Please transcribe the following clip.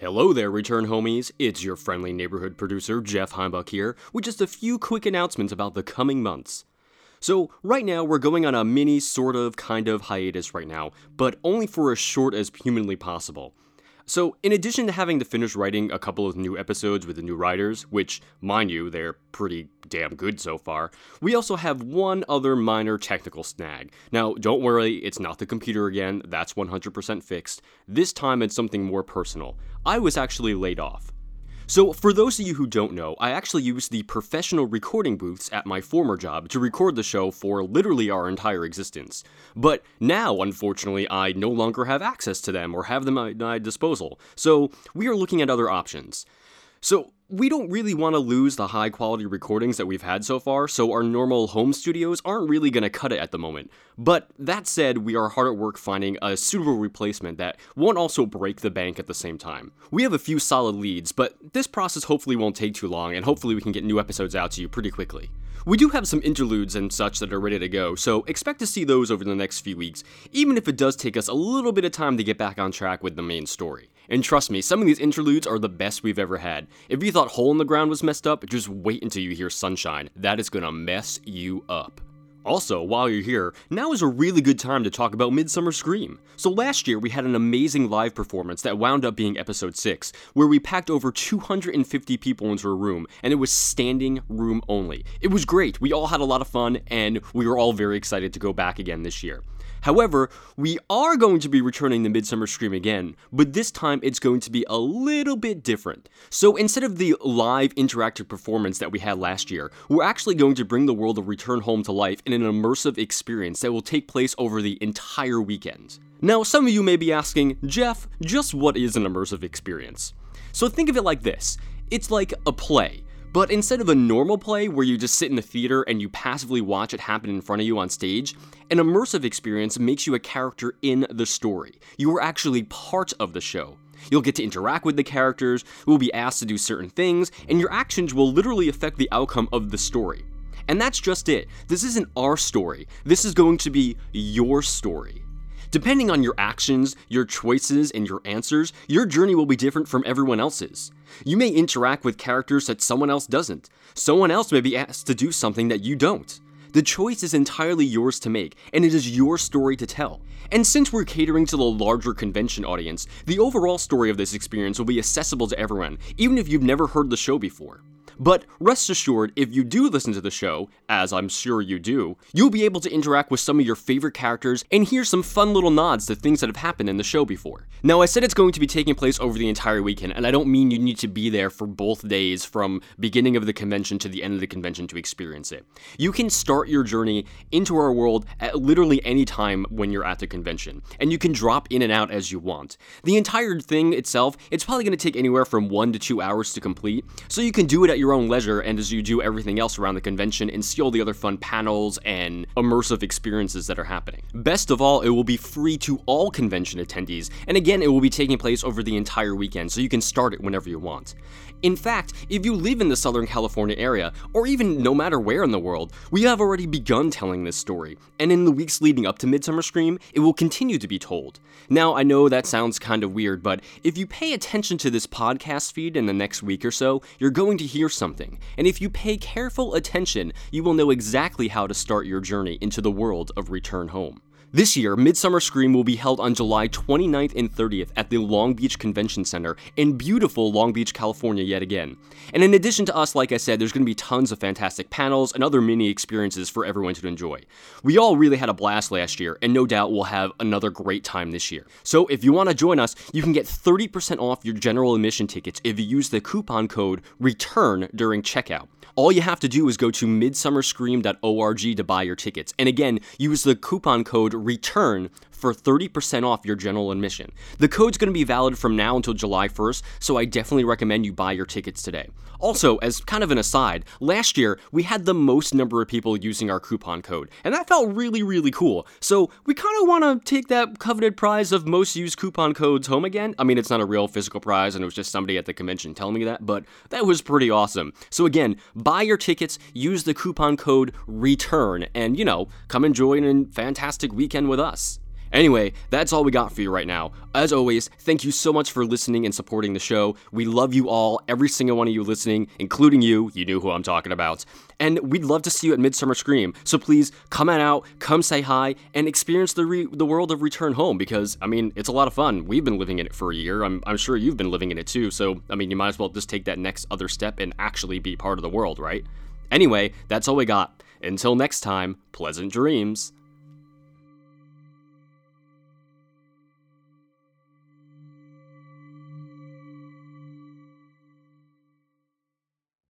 Hello there, return homies. It's your friendly neighborhood producer, Jeff Heimbuck here, with just a few quick announcements about the coming months. So, right now, we're going on a mini, sort of, kind of hiatus right now, but only for as short as humanly possible. So, in addition to having to finish writing a couple of new episodes with the new writers, which, mind you, they're pretty damn good so far, we also have one other minor technical snag. Now, don't worry, it's not the computer again, that's 100% fixed. This time it's something more personal. I was actually laid off. So, for those of you who don't know, I actually used the professional recording booths at my former job to record the show for literally our entire existence. But now, unfortunately, I no longer have access to them or have them at my disposal, so we are looking at other options. So, we don't really want to lose the high quality recordings that we've had so far, so our normal home studios aren't really going to cut it at the moment. But that said, we are hard at work finding a suitable replacement that won't also break the bank at the same time. We have a few solid leads, but this process hopefully won't take too long, and hopefully we can get new episodes out to you pretty quickly. We do have some interludes and such that are ready to go, so expect to see those over the next few weeks, even if it does take us a little bit of time to get back on track with the main story. And trust me, some of these interludes are the best we've ever had. If you thought Hole in the Ground was messed up, just wait until you hear Sunshine. That is gonna mess you up. Also, while you're here, now is a really good time to talk about Midsummer Scream. So last year we had an amazing live performance that wound up being episode 6, where we packed over 250 people into a room, and it was standing room only. It was great, we all had a lot of fun, and we were all very excited to go back again this year. However, we are going to be returning the Midsummer Scream again, but this time it's going to be a little bit different. So instead of the live interactive performance that we had last year, we're actually going to bring the world of Return Home to life in an immersive experience that will take place over the entire weekend. Now, some of you may be asking, Jeff, just what is an immersive experience? So think of it like this it's like a play. But instead of a normal play where you just sit in the theater and you passively watch it happen in front of you on stage, an immersive experience makes you a character in the story. You are actually part of the show. You'll get to interact with the characters, you will be asked to do certain things, and your actions will literally affect the outcome of the story. And that's just it. This isn't our story. This is going to be your story. Depending on your actions, your choices, and your answers, your journey will be different from everyone else's. You may interact with characters that someone else doesn't. Someone else may be asked to do something that you don't. The choice is entirely yours to make, and it is your story to tell. And since we're catering to the larger convention audience, the overall story of this experience will be accessible to everyone, even if you've never heard the show before. But rest assured, if you do listen to the show, as I'm sure you do, you'll be able to interact with some of your favorite characters and hear some fun little nods to things that have happened in the show before. Now, I said it's going to be taking place over the entire weekend, and I don't mean you need to be there for both days from beginning of the convention to the end of the convention to experience it. You can start your journey into our world at literally any time when you're at the convention, and you can drop in and out as you want. The entire thing itself, it's probably going to take anywhere from one to two hours to complete, so you can do it at your your own leisure and as you do everything else around the convention and see all the other fun panels and immersive experiences that are happening. Best of all, it will be free to all convention attendees, and again, it will be taking place over the entire weekend, so you can start it whenever you want. In fact, if you live in the Southern California area, or even no matter where in the world, we have already begun telling this story, and in the weeks leading up to Midsummer Scream, it will continue to be told. Now, I know that sounds kind of weird, but if you pay attention to this podcast feed in the next week or so, you're going to hear something, and if you pay careful attention, you will know exactly how to start your journey into the world of Return Home. This year, Midsummer Scream will be held on July 29th and 30th at the Long Beach Convention Center in beautiful Long Beach, California, yet again. And in addition to us, like I said, there's going to be tons of fantastic panels and other mini experiences for everyone to enjoy. We all really had a blast last year, and no doubt we'll have another great time this year. So if you want to join us, you can get 30% off your general admission tickets if you use the coupon code RETURN during checkout. All you have to do is go to midsummerscream.org to buy your tickets. And again, use the coupon code RETURN for 30% off your general admission. The code's going to be valid from now until July 1st, so I definitely recommend you buy your tickets today. Also, as kind of an aside, last year we had the most number of people using our coupon code, and that felt really, really cool. So we kind of want to take that coveted prize of most used coupon codes home again. I mean, it's not a real physical prize, and it was just somebody at the convention telling me that, but that was pretty awesome. So again, buy your tickets, use the coupon code RETURN, and you know, come enjoy a fantastic weekend with us. Anyway, that's all we got for you right now. As always, thank you so much for listening and supporting the show. We love you all, every single one of you listening, including you. You knew who I'm talking about. And we'd love to see you at Midsummer Scream. So please come on out, come say hi, and experience the re- the world of Return Home because I mean it's a lot of fun. We've been living in it for a year. I'm I'm sure you've been living in it too. So I mean you might as well just take that next other step and actually be part of the world, right? Anyway, that's all we got. Until next time, pleasant dreams.